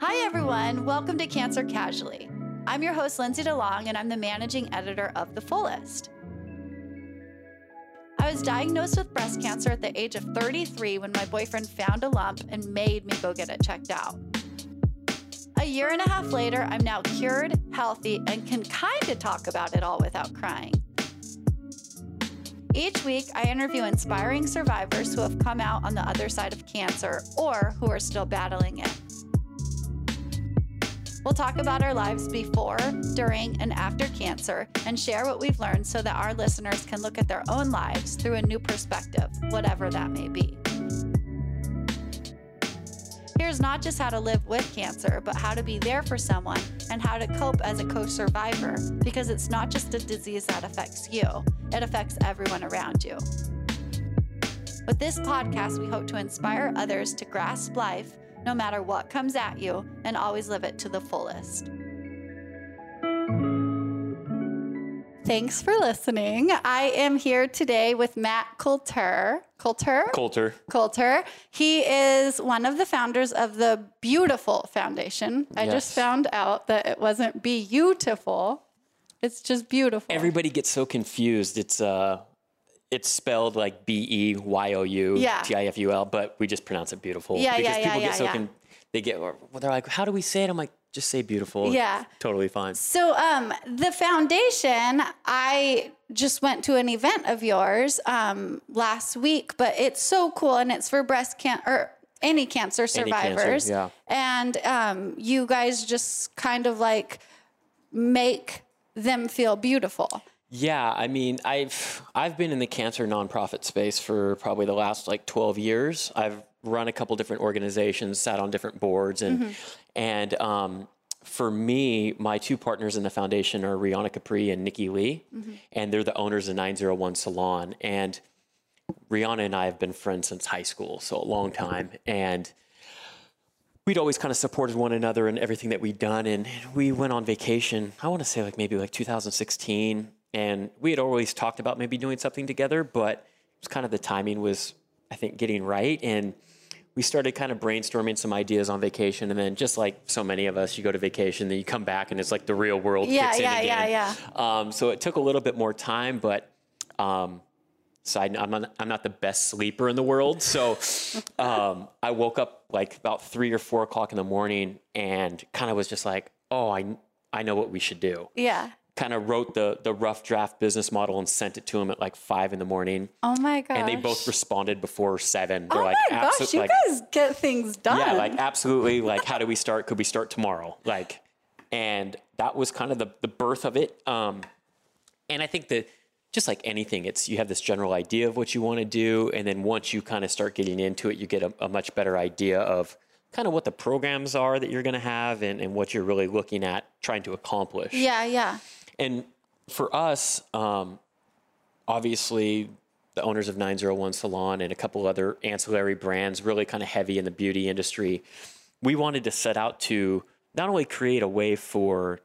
Hi, everyone. Welcome to Cancer Casually. I'm your host, Lindsay DeLong, and I'm the managing editor of The Fullest. I was diagnosed with breast cancer at the age of 33 when my boyfriend found a lump and made me go get it checked out. A year and a half later, I'm now cured, healthy, and can kind of talk about it all without crying. Each week, I interview inspiring survivors who have come out on the other side of cancer or who are still battling it. We'll talk about our lives before, during, and after cancer and share what we've learned so that our listeners can look at their own lives through a new perspective, whatever that may be. Not just how to live with cancer, but how to be there for someone and how to cope as a co survivor, because it's not just a disease that affects you, it affects everyone around you. With this podcast, we hope to inspire others to grasp life no matter what comes at you and always live it to the fullest. Thanks for listening. I am here today with Matt Coulter. Coulter? Coulter. Coulter. He is one of the founders of the Beautiful Foundation. I Yes. just found out that it wasn't beautiful. It's just beautiful. Everybody gets so confused. It's uh, it's spelled like B E Y O U. T I F U L, but we just pronounce it beautiful. Yeah, because yeah, people yeah, get so con- they get well, they're like, how do we say it? I'm like, just say beautiful. Yeah. totally fine. So, um, the foundation, I just went to an event of yours um, last week, but it's so cool, and it's for breast cancer or any cancer Any cancer, survivors. yeah. And um, you guys just kind of like make them feel beautiful. Yeah, I mean, I've I've been in the cancer nonprofit space for probably the last like 12 years. I've run a couple different organizations, sat on different boards, and Mm-hmm. and um, for me, my two partners in the foundation are Riawna Capri and Nikki Lee, Mm-hmm. and they're the owners of 901 Salon. And Riawna and I have been friends since high school, so a long time, and we'd always kind of supported one another in everything that we'd done. And we went on vacation, I want to say like maybe like 2016. And we had always talked about maybe doing something together, but it was kind of the timing was, I think, getting right. And we started kind of brainstorming some ideas on vacation. And then just like so many of us, you go to vacation, then you come back and it's like the real world Yeah, kicks yeah, in yeah, again. yeah. Um, so it took a little bit more time, but um, side note, I'm not, I'm not the best sleeper in the world. So um, I woke up like about three or four o'clock in the morning and kind of was just like, oh, I, I know what we should do. Yeah. Kind of wrote the, the rough draft business model and sent it to him at like five in the morning. Oh my gosh. And they both responded before seven. They're Oh like, my gosh, "Absol- you like, guys get things done. yeah, like absolutely. Like, how do we start? Could we start tomorrow? Like, and that was kind of the, the birth of it. Um, and I think that just like anything, it's you have this general idea of what you want to do, and then once you kind of start getting into it, you get a, a much better idea of kind of what the programs are that you're going to have, and, and what you're really looking at trying to accomplish. yeah, yeah. And for us, um, obviously, the owners of 901 Salon and a couple other ancillary brands, really kind of heavy in the beauty industry, we wanted to set out to not only create a way for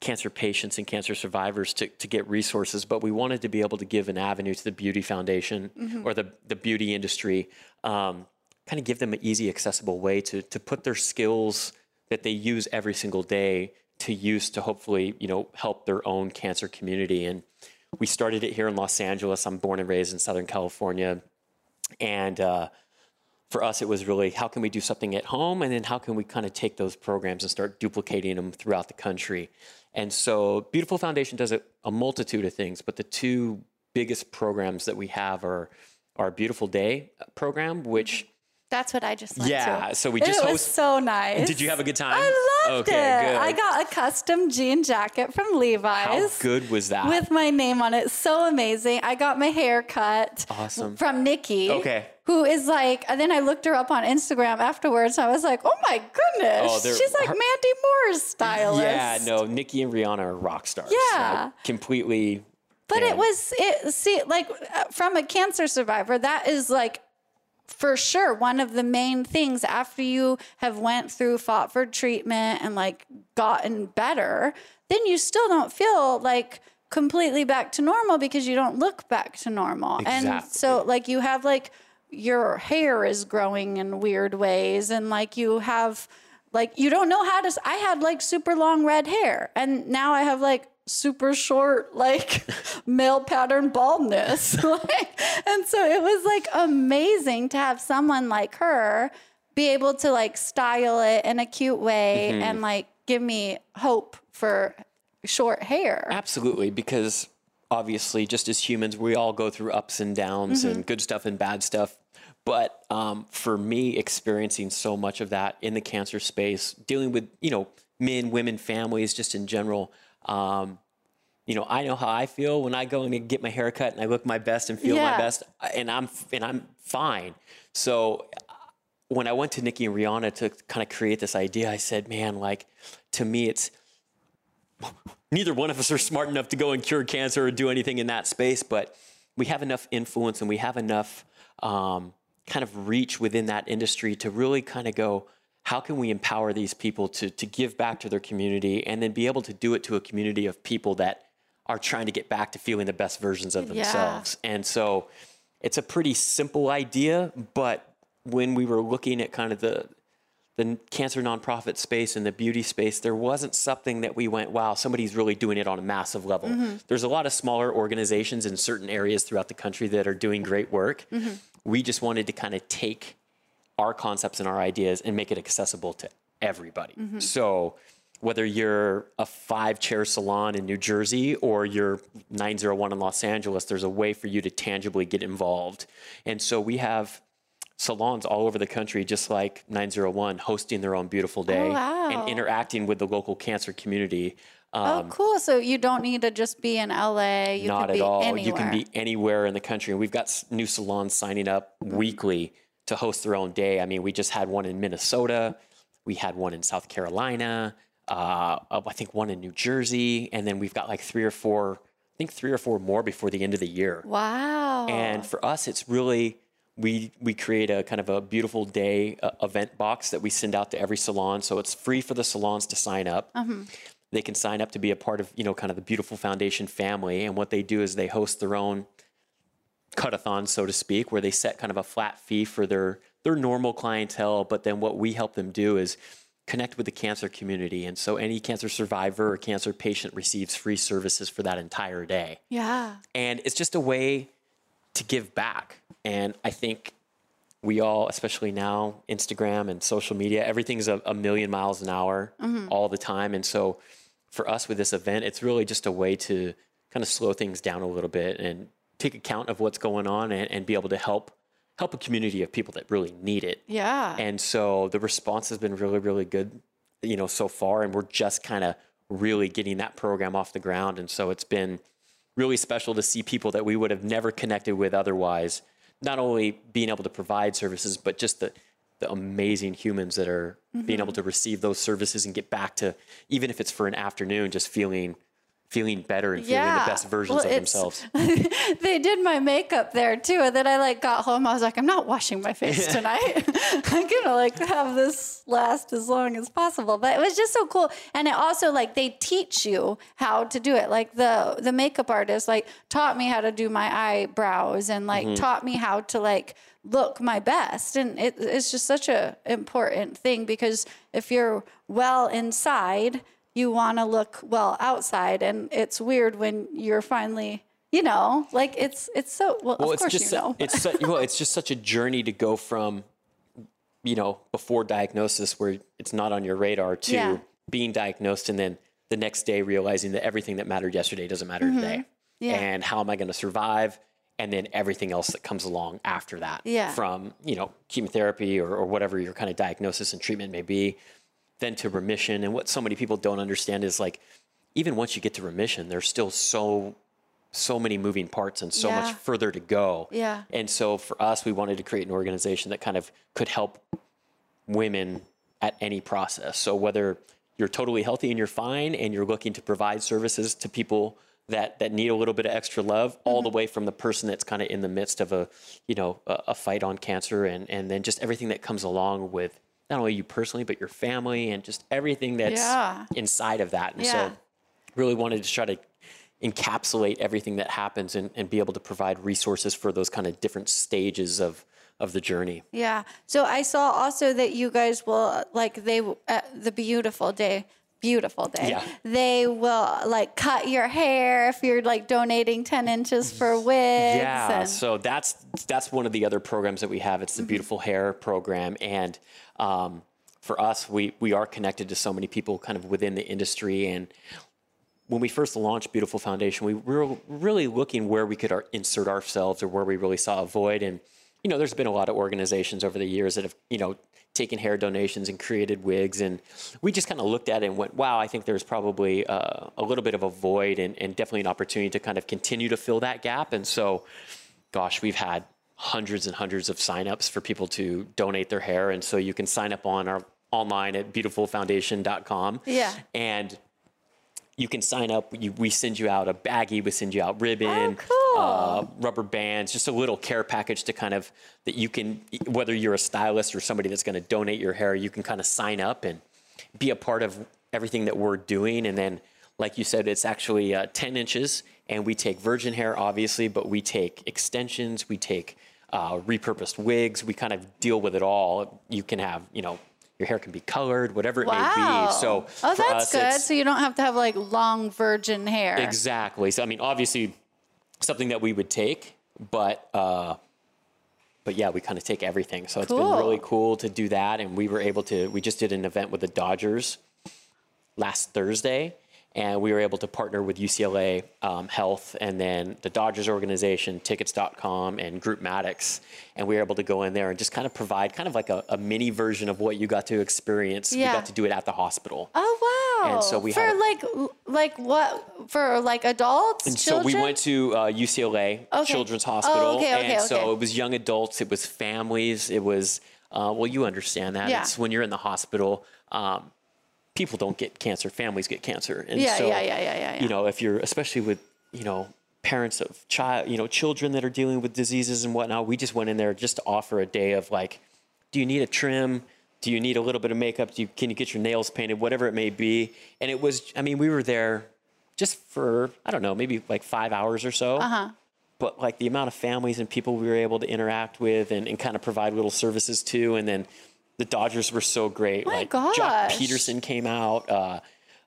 cancer patients and cancer survivors to, to get resources, but we wanted to be able to give an avenue to the beauty foundation or the, the beauty industry, um, kind of give them an easy, accessible way to, to put their skills that they use every single day to use to hopefully, you know, help their own cancer community. And we started it here in Los Angeles. I'm born and raised in Southern California. And uh, for us, it was really how can we do something at home, and then how can we kind of take those programs and start duplicating them throughout the country. And so, Beautiful Foundation does a, a multitude of things, but the two biggest programs that we have are our Beautiful Day program, which That's what I just went Yeah, to. so we just it was so nice. Did you have a good time? I loved Okay, it. good. I got a custom jean jacket from Levi's. how good was that? With my name on it. So amazing. I got my hair cut Awesome. from Nikki. Okay. Who is like, and then I looked her up on Instagram afterwards. I was like, oh my goodness. Oh, She's like her- Mandy Moore's stylist. yeah, no, Nikki and Riawna are rock stars. Yeah. Like, completely. But it was it see like uh, from a cancer survivor that is like for sure one of the main things after you have went through fought for treatment and like gotten better then you still don't feel like completely back to normal because you don't look back to normal. And so like you have like your hair is growing in weird ways and like you have like you don't know how to s- I had like super long red hair and now I have like super short like male pattern baldness. like, and so it was like amazing to have someone like her be able to like style it in a cute way Mm-hmm. and like give me hope for short hair. Absolutely, because obviously, just as humans, we all go through ups and downs Mm-hmm. and good stuff and bad stuff. But um, for me, experiencing so much of that in the cancer space, dealing with you know men, women, families, just in general. Um, you know, I know how I feel when I go and get my hair cut and I look my best and feel Yeah. my best, and I'm and I'm fine. So when I went to Nikki and Riawna to kind of create this idea, I said, man, like to me, it's neither one of us are smart enough to go and cure cancer or do anything in that space, but we have enough influence and we have enough um, kind of reach within that industry to really kind of go, how can we empower these people to, to give back to their community and then be able to do it to a community of people that are trying to get back to feeling the best versions of Yeah. themselves? And so it's a pretty simple idea, but when we were looking at kind of the the cancer nonprofit space and the beauty space, there wasn't something that we went, wow, somebody's really doing it on a massive level. Mm-hmm. There's a lot of smaller organizations in certain areas throughout the country that are doing great work. Mm-hmm. We just wanted to kind of take our concepts and our ideas and make it accessible to everybody. Mm-hmm. So whether you're a five chair salon in New Jersey or you're 901 in Los Angeles, there's a way for you to tangibly get involved. And so we have salons all over the country, just like 901, hosting their own beautiful oh, day wow. and interacting with the local cancer community. oh, um, cool. So you don't need to just be in LA. You Not at all. Anywhere. You can be anywhere in the country. And we've got new salons signing up mm-hmm. weekly to host their own day. I mean, we just had one in Minnesota, we had one in South Carolina, uh, I think one in New Jersey, and then we've got like three or four, I think three or four more before the end of the year. Wow. And for us, it's really we we create a kind of a beautiful day uh, event box that we send out to every salon. So it's free for the salons to sign up. They can sign up to be a part of you know kind of the beautiful foundation family. And what they do is they host their own cut-a-thon, so to speak, where they set kind of a flat fee for their their normal clientele. But then what we help them do is connect with the cancer community. And so any cancer survivor or cancer patient receives free services for that entire day yeah. and it's just a way to give back and i think we all especially now instagram and social media everything's a, a million miles an hour mm-hmm. all the time and so for us with this event it's really just a way to kind of slow things down a little bit and take account of what's going on and, and be able to help help a community of people that really need it Yeah. and so the response has been really, really good, you know, so far. And we're just kind of really getting that program off the ground. And so it's been really special to see people that we would have never connected with otherwise, not only being able to provide services, but just the, the amazing humans that are being mm-hmm. able to receive those services and get back to, even if it's for an afternoon, just feeling feeling better and feeling Yeah. the best versions Well, of themselves. they did my makeup there too. And then I like got home. I was like, I'm not washing my face tonight. I'm gonna like have this last as long as possible. But it was just so cool. And it also like they teach you how to do it. Like the the makeup artist like taught me how to do my eyebrows and like mm-hmm. taught me how to like look my best. And it, it's just such a important thing because if you're well inside, you want to look well outside. And it's weird when you're finally you know, like it's it's so well. well, of course you know. it's su- well, it's just such a journey to go from, you know, before diagnosis where it's not on your radar to Yeah. being diagnosed and then the next day realizing that everything that mattered yesterday doesn't matter today. Mm-hmm. Yeah. And how am I going to survive? And then everything else that comes along after that, Yeah. from you know chemotherapy or, or whatever your kind of diagnosis and treatment may be, then to remission. And what so many people don't understand is like, even once you get to remission, there's still so so many moving parts and so Yeah. much further to go. Yeah. And so for us, we wanted to create an organization that kind of could help women at any process. So whether you're totally healthy and you're fine and you're looking to provide services to people that, that need a little bit of extra love, all the mm-hmm. way from the person that's kind of in the midst of a, you know, a, a fight on cancer and, and then just everything that comes along with not only you personally, but your family and just everything that's Yeah. inside of that. And Yeah. so really wanted to try to encapsulate everything that happens and, and be able to provide resources for those kind of different stages of of the journey. Yeah. So I saw also that you guys will like they uh, the beautiful day beautiful day. Yeah. They will like cut your hair if you're like donating 10 inches for wigs. Yeah, and- so that's that's one of the other programs that we have. It's the Beautiful Hair program, and um, for us, we we are connected to so many people kind of within the industry. And when we first launched Beautiful Foundation, we were really looking where we could insert ourselves or where we really saw a void. And you know, there's been a lot of organizations over the years that have you know taken hair donations and created wigs, and we just kind of looked at it and went, "Wow, I think there's probably uh, a little bit of a void and, and definitely an opportunity to kind of continue to fill that gap." And so gosh, we've had hundreds and hundreds of signups for people to donate their hair. And so you can sign up on our online at beautifulfoundation.com. Yeah. And you can sign up. You, we send you out a baggie. We send you out ribbon, Oh, cool. uh, rubber bands, just a little care package to kind of that you can, whether you're a stylist or somebody that's going to donate your hair, you can kind of sign up and be a part of everything that we're doing. And then, like you said, it's actually uh, 10 inches, and we take virgin hair, obviously, but we take extensions, we take uh, repurposed wigs, we kind of deal with it all. You can have, you know, your hair can be colored, whatever it wow. may be. So, oh, that's us, good. So you don't have to have like long virgin hair. Exactly. So I mean, obviously, something that we would take, but uh, but yeah, we kind of take everything. So it's been really cool to do that, and we were able to. We just did an event with the Dodgers last Thursday. And we were able to partner with UCLA um, Health and then the Dodgers organization, Tickets.com, and Group Maddox. And we were able to go in there and just kind of provide kind of like a, a mini version of what you got to experience. Yeah. We got to do it at the hospital. Oh wow! And so we for had like like what for like adults? And children? so we went to uh, UCLA Okay. Children's Oh, Hospital, okay, okay, and so it was young adults, it was families, it was uh, well, you understand that. Yeah. It's when you're in the hospital, um, people don't get cancer, families get cancer, and Yeah, so yeah, yeah, yeah, yeah, yeah. you know if you're especially with you know parents of child, you know children that are dealing with diseases and whatnot, we just went in there just to offer a day of like, do you need a trim? Do you need a little bit of makeup? Do you, can you get your nails painted? Whatever it may be. And it was, I mean, we were there just for, I don't know, maybe like five hours or so. Uh-huh. But like the amount of families and people we were able to interact with and, and kind of provide little services to. And then the Dodgers were so great. My like gosh. Joc Pederson came out, uh,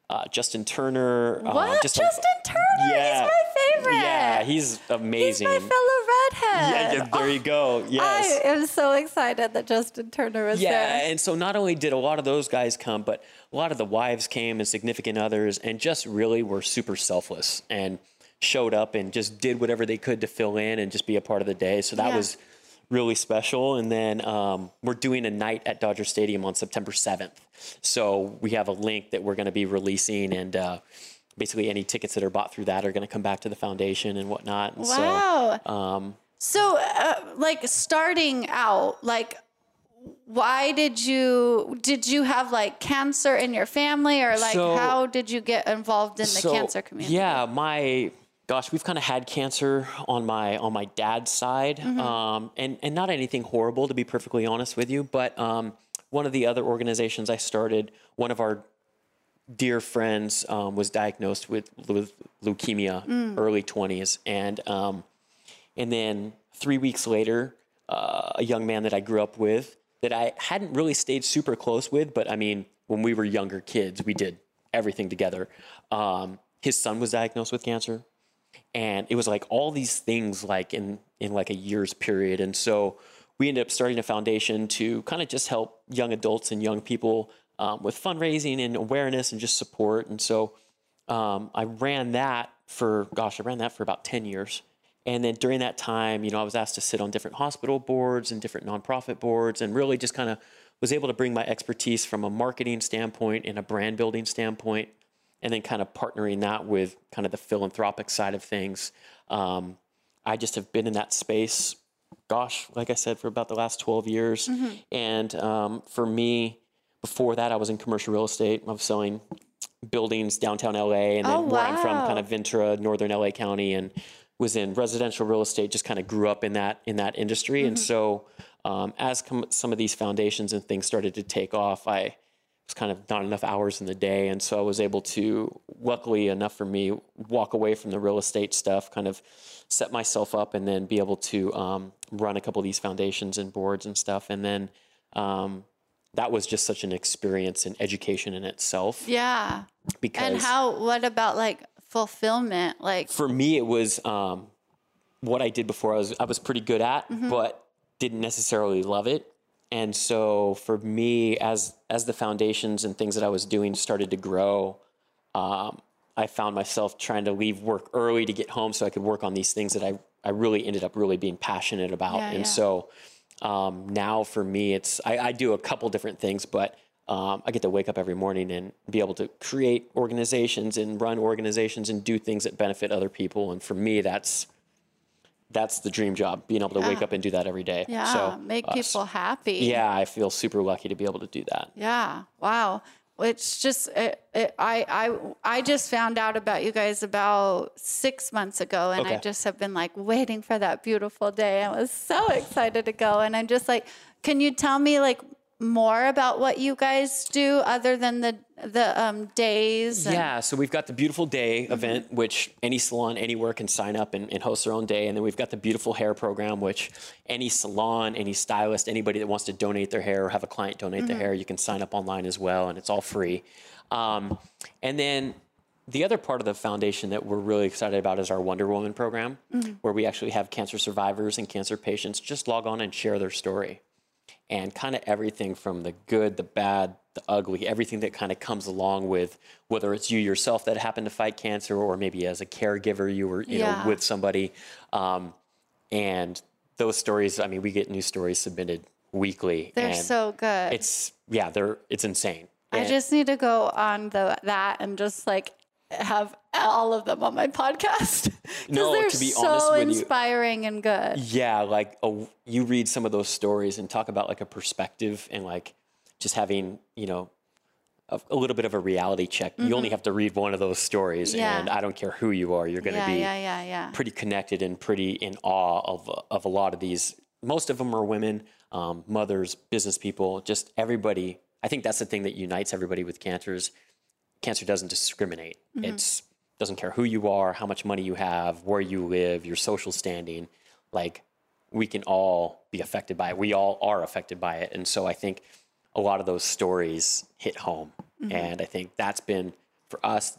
uh, Justin Turner. Uh, What? just a- Justin Turner? Yeah. He's my favorite. Yeah, he's amazing. He's my fellow redhead. yeah, yeah, there you go. Yes. I am so excited that Justin Turner was Yeah, there. Yeah, and so not only did a lot of those guys come, but a lot of the wives came and significant others, and just really were super selfless and showed up and just did whatever they could to fill in and just be a part of the day. So that Yeah. was really special. And then um, we're doing a night at Dodger Stadium on September 7th. So we have a link that we're going to be releasing, and uh, basically any tickets that are bought through that are going to come back to the foundation and whatnot. And Wow. So, um, So, uh, like starting out, like, why did you did you have like cancer in your family, or like So- how did you get involved in the So, cancer community? Yeah, my gosh, we've kind of had cancer on my on my dad's side, Mm-hmm. um, and and not anything horrible to be perfectly honest with you, but um, one of the other organizations I started, one of our dear friends um, was diagnosed with, with leukemia, Mm. early twenties, and um, and then three weeks later, uh, a young man that I grew up with that I hadn't really stayed super close with, but I mean, when we were younger kids, we did everything together. Um, his son was diagnosed with cancer, and it was like all these things like in in like a year's period, and so we ended up starting a foundation to kind of just help young adults and young people um, with fundraising and awareness and just support. And so um, I ran that for gosh, I ran that for about ten years. And then during that time, you know, I was asked to sit on different hospital boards and different nonprofit boards, and really just kind of was able to bring my expertise from a marketing standpoint and a brand building standpoint, and then kind of partnering that with kind of the philanthropic side of things. Um, I just have been in that space, gosh, like I said, for about the last 12 years. And um, for me, before that, I was in commercial real estate. I was selling buildings downtown LA, and then Oh, where I'm from, kind of Ventura, northern LA County, and was in residential real estate. Just kind of grew up in that in that industry, and Mm-hmm. so um, as com- some of these foundations and things started to take off, I was kind of not enough hours in the day. And so I was able to, luckily enough for me, walk away from the real estate stuff, kind of set myself up and then be able to um, run a couple of these foundations and boards and stuff. And then um, that was just such an experience and education in itself. Yeah. Because And how, what about like fulfillment? Like, for me, it was um, what I did before I was, I was pretty good at, Mm-hmm. but didn't necessarily love it. And so for me, as as the foundations and things that I was doing started to grow, um, I found myself trying to leave work early to get home so I could work on these things that I, I really ended up really being passionate about. Yeah, and yeah. so um, now for me, it's I, I do a couple different things, but um, I get to wake up every morning and be able to create organizations and run organizations and do things that benefit other people. And for me, that's that's the dream job, being able to wake up and do that every day. yeah, so, make uh, people happy. yeah, I feel super lucky to be able to do that. Yeah. Wow. It's just it, it, I I I just found out about you guys about six months ago, and I just have been like waiting for that beautiful day. I was so excited to go, and I'm just like, can you tell me like more about what you guys do other than the the um, days? and- Yeah, so we've got the Beautiful Day event, which any salon anywhere can sign up and, and host their own day. And then we've got the Beautiful Hair program, which any salon, any stylist, anybody that wants to donate their hair or have a client donate their hair, you can sign up online as well, and it's all free. Um, and then the other part of the foundation that we're really excited about is our Wonder Woman program, where we actually have cancer survivors and cancer patients just log on and share their story and kind of everything from the good, the bad, the ugly, everything that kind of comes along with whether it's you yourself that happened to fight cancer or maybe as a caregiver you were you Yeah. know with somebody, um, and those stories. I mean, we get new stories submitted weekly. They're so good. It's yeah, they're it's insane. I And- just need to go on the that and just like have all of them on my podcast because No, they're to be so with you- inspiring and good. Yeah, like a, you read some of those stories and talk about like a perspective and like just having, you know, a, a little bit of a reality check. You only have to read one of those stories, Mm-hmm. Yeah. and I don't care who you are, you're going to Yeah, be yeah, yeah, yeah. pretty connected and pretty in awe of of a lot of these. Most of them are women, um, mothers, business people, just everybody. I think that's the thing that unites everybody with cancers. cancer doesn't discriminate. It's doesn't care who you are, how much money you have, where you live, your social standing. Like we can all be affected by it. We all are affected by it. And so I think a lot of those stories hit home. Mm-hmm. And I think that's been for us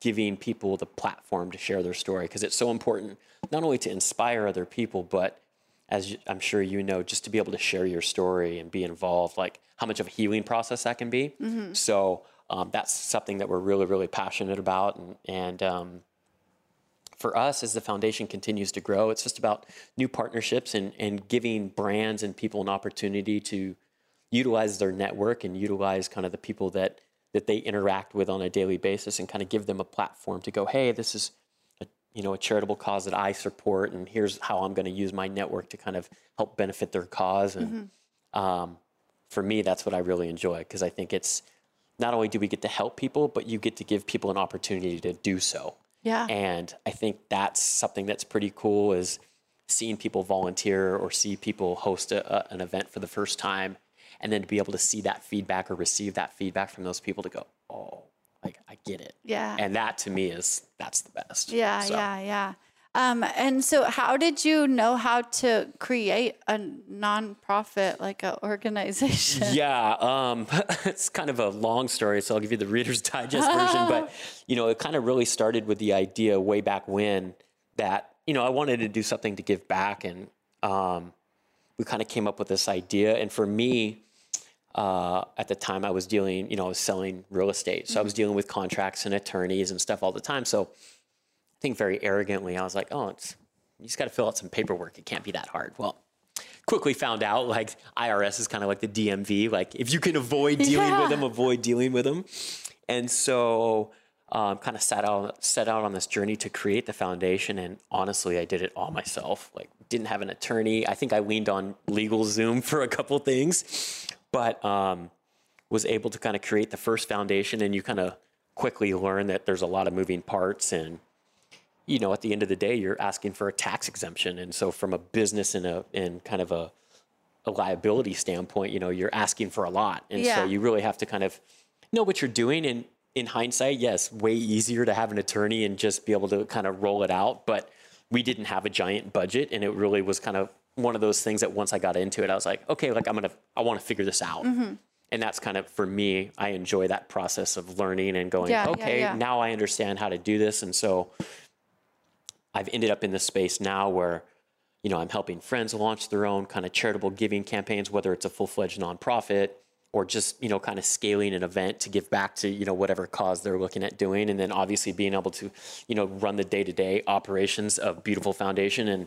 giving people the platform to share their story because it's so important not only to inspire other people, but as I'm sure you know, just to be able to share your story and be involved, like how much of a healing process that can be. Mm-hmm. So um, that's something that we're really, really passionate about. And, and um, for us, as the foundation continues to grow, it's just about new partnerships and, and giving brands and people an opportunity to utilize their network and utilize kind of the people that that they interact with on a daily basis and kind of give them a platform to go, hey, this is a, you know a charitable cause that I support, and here's how I'm going to use my network to kind of help benefit their cause. And um, for me, that's what I really enjoy because I think it's not only do we get to help people, but you get to give people an opportunity to do so. Yeah. And I think that's something that's pretty cool is seeing people volunteer or see people host a, a, an event for the first time and then to be able to see that feedback or receive that feedback from those people to go, oh, like I get it. Yeah. And that to me is that's the best. Yeah, So, yeah, yeah. Um, and so, how did you know how to create a nonprofit like an organization? Yeah, um, it's kind of a long story, so I'll give you the Reader's Digest version. But you know, it kind of really started with the idea way back when that you know I wanted to do something to give back, and um, we kind of came up with this idea. And for me, uh, at the time, I was dealing, you know, I was selling real estate, so I was dealing with contracts and attorneys and stuff all the time. So I think very arrogantly, I was like, oh, it's you just got to fill out some paperwork. It can't be that hard. Well, quickly found out like IRS is kind of like the DMV. Like if you can avoid dealing Yeah. with them, avoid dealing with them. And so um, kind of set out set out on this journey to create the foundation. And honestly, I did it all myself. Like didn't have an attorney. I think I leaned on LegalZoom for a couple things, but um, was able to kind of create the first foundation. And you kind of quickly learn that there's a lot of moving parts and you know, at the end of the day, you're asking for a tax exemption. And so from a business and a and kind of a, a liability standpoint, you know, you're asking for a lot. And Yeah. so you really have to kind of know what you're doing. And in hindsight, yes, way easier to have an attorney and just be able to kind of roll it out. But we didn't have a giant budget, and it really was kind of one of those things that once I got into it, I was like, okay, like I'm gonna, I want to figure this out. Mm-hmm. And that's kind of for me. I enjoy that process of learning and going, Yeah, yeah, okay, yeah. now I understand how to do this. And so I've ended up in this space now where, you know, I'm helping friends launch their own kind of charitable giving campaigns, whether it's a full fledged nonprofit or just, you know, kind of scaling an event to give back to, you know, whatever cause they're looking at doing. And then obviously being able to, you know, run the day to day operations of Beautiful Foundation. And,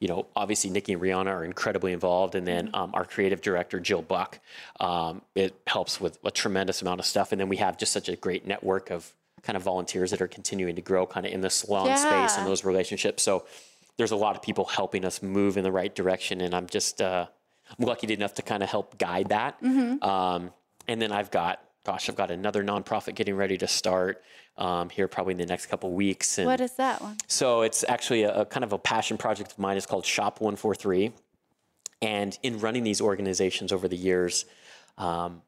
you know, obviously Nikki and Riawna are incredibly involved. And then um, our creative director, Jill Buck, um, it helps with a tremendous amount of stuff. And then we have just such a great network of kind of volunteers that are continuing to grow kind of in the salon space and those relationships. So there's a lot of people helping us move in the right direction. And I'm just, uh, I'm lucky enough to kind of help guide that. Mm-hmm. Um, and then I've got, gosh, I've got another nonprofit getting ready to start um, here probably in the next couple weeks. And What is that one? so it's actually a, a kind of a passion project of mine. It's called Shop 143. And in running these organizations over the years, um,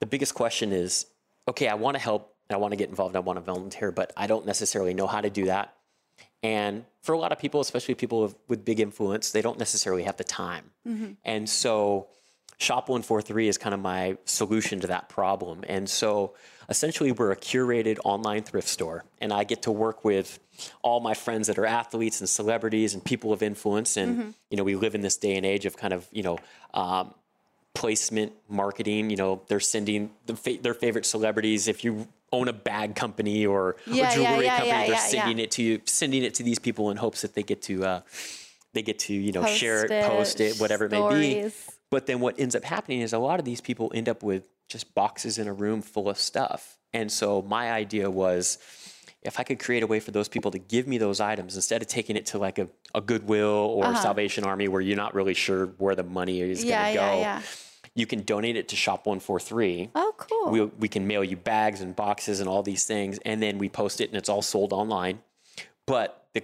the biggest question is okay, I want to help, and I want to get involved, I want to volunteer, but I don't necessarily know how to do that. And for a lot of people, especially people with, with big influence, they don't necessarily have the time. And so Shop 143 is kind of my solution to that problem. And so essentially, we're a curated online thrift store, and I get to work with all my friends that are athletes and celebrities and people of influence. And, you know, we live in this day and age of kind of, you know, um, placement marketing. You know, they're sending the fa- their favorite celebrities. If you own a bag company or Yeah, a jewelry yeah, company, yeah, they're yeah, sending it to you, sending it to these people in hopes that they get to uh, they get to you know share it, it, post it, whatever it may be. But then what ends up happening is a lot of these people end up with just boxes in a room full of stuff. And so my idea was if I could create a way for those people to give me those items instead of taking it to like a, a Goodwill or Uh-huh. Salvation Army where you're not really sure where the money is going to go. You can donate it to Shop 143 Oh, cool. we, we can mail you bags and boxes and all these things and then we post it and it's all sold online but the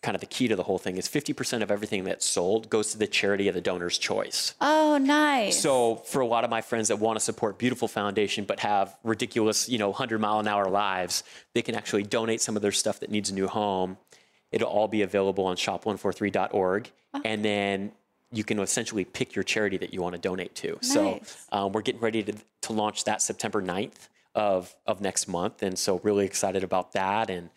kind of the key to the whole thing is 50% of everything that's sold goes to the charity of the donor's choice oh, nice. so for a lot of my friends that want to support beautiful foundation but have ridiculous you know 100 mile an hour lives they can actually donate some of their stuff that needs a new home it'll all be available on shop143.org Oh. and then you can essentially pick your charity that you want to donate to so um, we're getting ready to, to launch that september 9th of, of next month and so really excited about that and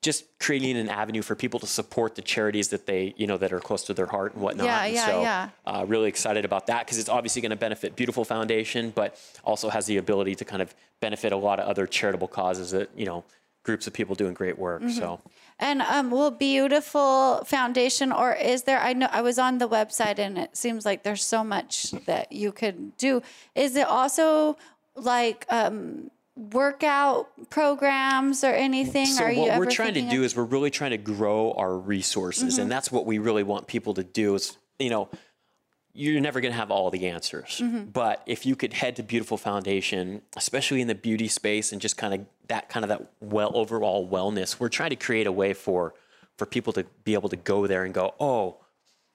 just creating an avenue for people to support the charities that they you know that are close to their heart and whatnot Yeah, And yeah, so yeah. uh, really excited about that because it's obviously going to benefit Beautiful Foundation, but also has the ability to kind of benefit a lot of other charitable causes that you know groups of people doing great work. Mm-hmm. So And um, will Beautiful Foundation, or is there? I know I was on the website, and it seems like there's so much that you could do. Is it also like um, workout programs or anything? So Are what we're trying to do of- is we're really trying to grow our resources, Mm-hmm. and that's what we really want people to do. Is you know. You're never going to have all the answers, Mm-hmm. but if you could head to Beautiful Foundation, especially in the beauty space and just kind of that kind of that well overall wellness, we're trying to create a way for for people to be able to go there and go, oh,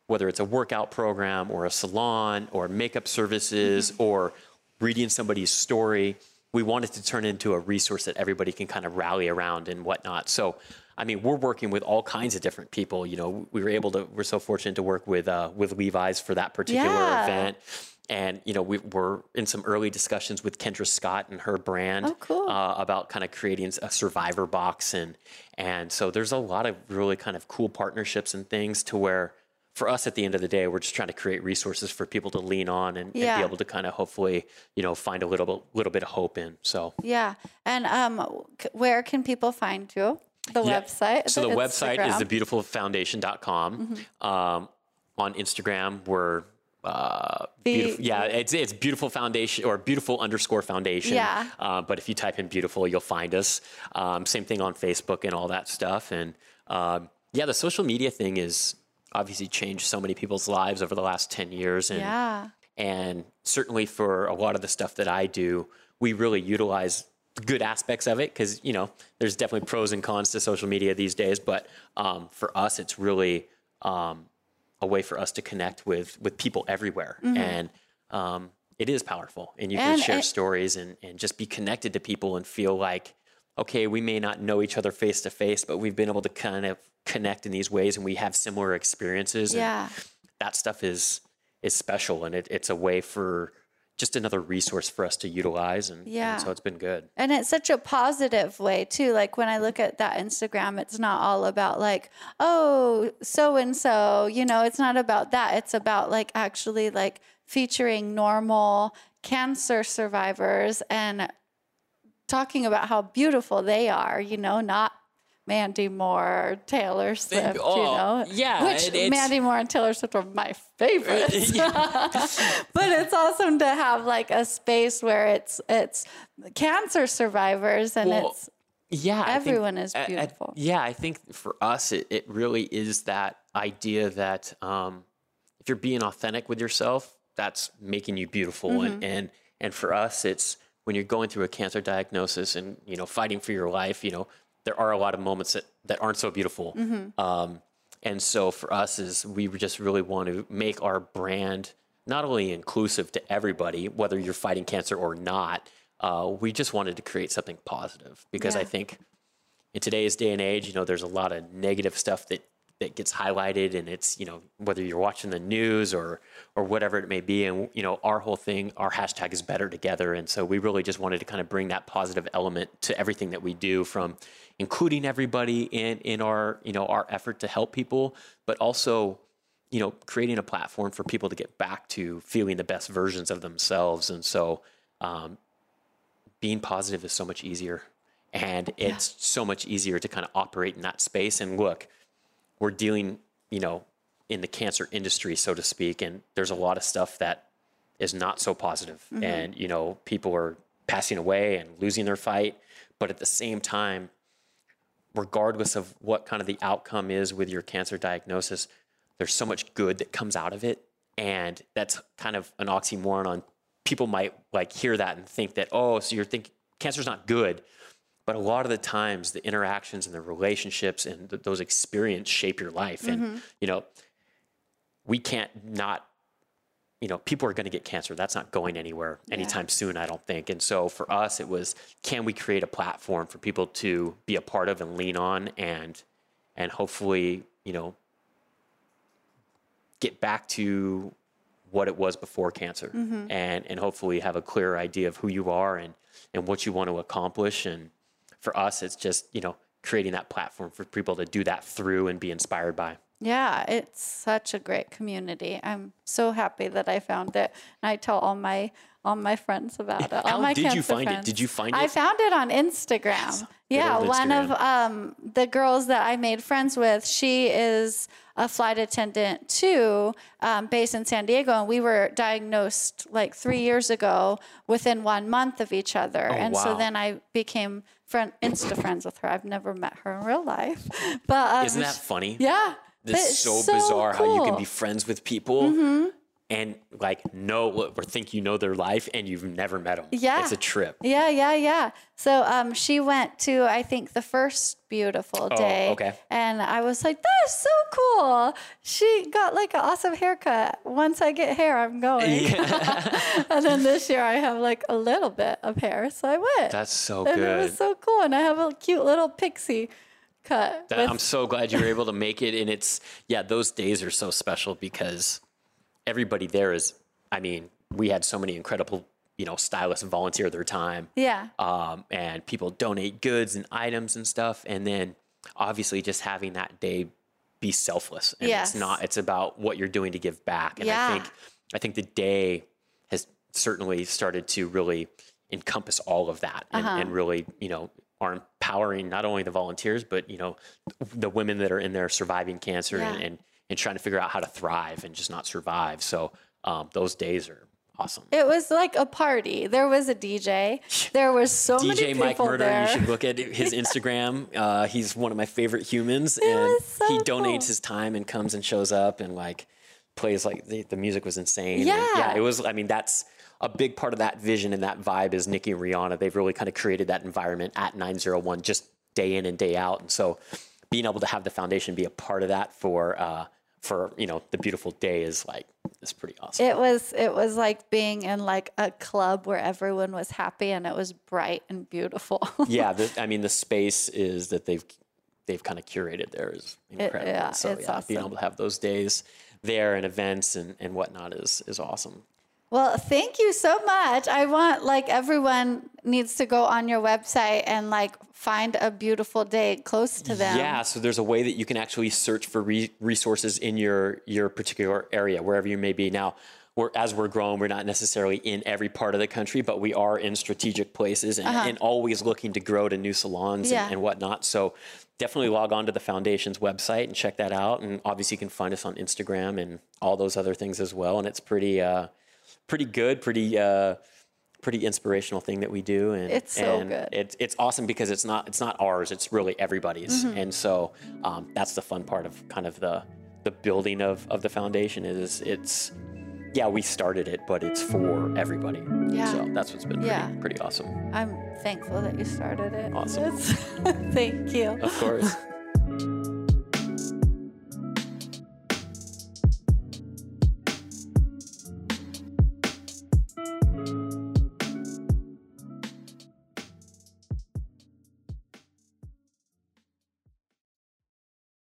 whether it's a workout program or a salon or makeup services or reading somebody's story, we want it to turn into a resource that everybody can kind of rally around and whatnot. So, I mean, we're working with all kinds of different people. You know, we were able to, we're so fortunate to work with uh, with Levi's for that particular Yeah. event. And you know, we were in some early discussions with Kendra Scott and her brand Oh, cool. uh, about kind of creating a survivor box, and and so there's a lot of really kind of cool partnerships and things to where for us at the end of the day, we're just trying to create resources for people to lean on and, and be able to kind of hopefully you know find a little bit, little bit of hope in. So Yeah. And um, where can people find you? The Yeah. website. So the website is Instagram? thebeautifulfoundation.com. Mm-hmm. Um, on Instagram, we're uh, beautiful. Yeah, it's it's beautiful foundation or beautiful underscore foundation. Yeah. Uh, but if you type in beautiful, you'll find us. Um, same thing on Facebook and all that stuff. And um, yeah, the social media thing is obviously changed so many people's lives over the last ten years. And Yeah. and certainly for a lot of the stuff that I do, we really utilize good aspects of it because, you know, there's definitely pros and cons to social media these days. But um, for us, it's really um, a way for us to connect with, with people everywhere. And um, it is powerful and you And can share it- stories and, and just be connected to people and feel like okay we may not know each other face to face but we've been able to kind of connect in these ways and we have similar experiences and Yeah. that stuff is is special and it, it's a way for just another resource for us to utilize and, and Yeah. so it's been good And it's such a positive way too. Like when I look at that Instagram, it's not all about like, oh, so and so, you know, it's not about that. It's about like actually like featuring normal cancer survivors and talking about how beautiful they are, you know, not Mandy Moore Taylor Swift, you oh, know. yeah, Which it- Mandy Moore and Taylor Swift are my favorites. but it's awesome to have like a space where it's it's cancer survivors and Well, it's yeah I think- Everyone is I- I- beautiful. yeah i think for us it, it really is that idea that um, if you're being authentic with yourself that's making you beautiful Mm-hmm. and, and and for us it's when you're going through a cancer diagnosis and you know fighting for your life you know there are a lot of moments that, that aren't so beautiful. Mm-hmm. um, and so for us is we just really want to make our brand not only inclusive to everybody whether you're fighting cancer or not uh, we just wanted to create something positive. Because i think in today's day and age, you know, there's a lot of negative stuff that that gets highlighted, and it's you know whether you're watching the news or or whatever it may be, and you know our whole thing, our hashtag is better together, and so we really just wanted to kind of bring that positive element to everything that we do, from including everybody in in our you know our effort to help people, but also you know creating a platform for people to get back to feeling the best versions of themselves, and so um, being positive is so much easier and it's so much easier to kind of operate in that space. And look we're dealing you know in the cancer industry so to speak and there's a lot of stuff that is not so positive. Mm-hmm. and you know people are passing away and losing their fight but at the same time regardless of what kind of the outcome is with your cancer diagnosis there's so much good that comes out of it. And that's kind of an oxymoron on people might like hear that and think that oh so you're thinking cancer's not good but a lot of the times the interactions and the relationships and th- those experiences shape your life. And mm-hmm. you know we can't not you know people are going to get cancer. That's not going anywhere anytime soon i don't think. And so for us it was can we create a platform for people to be a part of and lean on and and hopefully you know get back to what it was before cancer mm-hmm. and and hopefully have a clearer idea of who you are and and what you want to accomplish and for us it's just you know creating that platform for people to do that through and be inspired by Yeah, it's such a great community. I'm so happy that I found it. And I tell all my all my friends about it. All How my did you find it? friends. Did you find it? I found it on Instagram. Yeah, old one of um, the girls that I made friends with, she is a flight attendant too, um, based in San Diego, and we were diagnosed like three years ago within one month of each other. Oh, and so Oh, then I became friend Insta friends with her. I've never met her in real life, but um, isn't that funny yeah. This is so, bizarre how you can. Mm-hmm. be friends with people and like know or think you know their life and you've never met them. Yeah. It's a trip. Yeah, yeah, yeah. So um, she went to I think the first beautiful day. Oh, okay. And I was like, that is so cool. She got like an awesome haircut. Once I get hair, I'm going. and then this year I have like a little bit of hair, so I went. That's so and it was so cool. And I have a cute little pixie cut. That- with- I'm so glad you were able to make it. And it's, yeah, those days are so special because everybody there is, I mean, we had so many incredible, you know, stylists volunteer their time. yeah. um, and people donate goods and items and stuff. And then obviously just having that day be selfless. And Yes. it's not, it's about what you're doing to give back. And I think, I think the day has certainly started to really encompass all of that and, Uh-huh. and really, you know, are empowering not only the volunteers, but, you know, the women that are in there surviving cancer Yeah. and, and trying to figure out how to thrive and just not survive. So um, those days are awesome. It was like a party. There was a DJ. There was so many DJ people Mike Murder, there. you should look at his Instagram. Uh, he's one of my favorite humans, and was so he cool. donates his time and comes and shows up and like plays like the, the music was insane. And, Yeah. yeah, it was. I mean, that's a big part of that vision and that vibe is Nikki and Riawna. They've really kind of created that environment at 901 just day in and day out, and so being able to have the foundation be a part of that for uh, for you know the beautiful day is like is pretty awesome. It was it was like being in like a club where everyone was happy and it was bright and beautiful. yeah, the, I mean the space is that they've they've kind of curated there is incredible. yeah, so yeah, being able to have those days there and events and, and whatnot is is awesome. Well, thank you so much. I want like everyone needs to go on your website and like find a beautiful day close to them. Yeah, so there's a way that you can actually search for re- resources in your your particular area, wherever you may be. Now, we're, as we're growing, we're not necessarily in every part of the country, but we are in strategic places and, and always looking to grow to new salons Uh-huh. Yeah. and, and whatnot. So definitely log on to the foundation's website and check that out. And obviously, you can find us on Instagram and all those other things as well. And it's pretty uh, pretty good, pretty. Uh, pretty inspirational thing that we do and It's so and good. it's it's awesome because it's not it's not ours it's really everybody's Mm-hmm. and so um, that's the fun part of kind of the the building of of the foundation is it's yeah we started it but it's for everybody Yeah. so that's what's been pretty, Yeah. pretty awesome I'm thankful that you started it. Awesome. Thank you. of course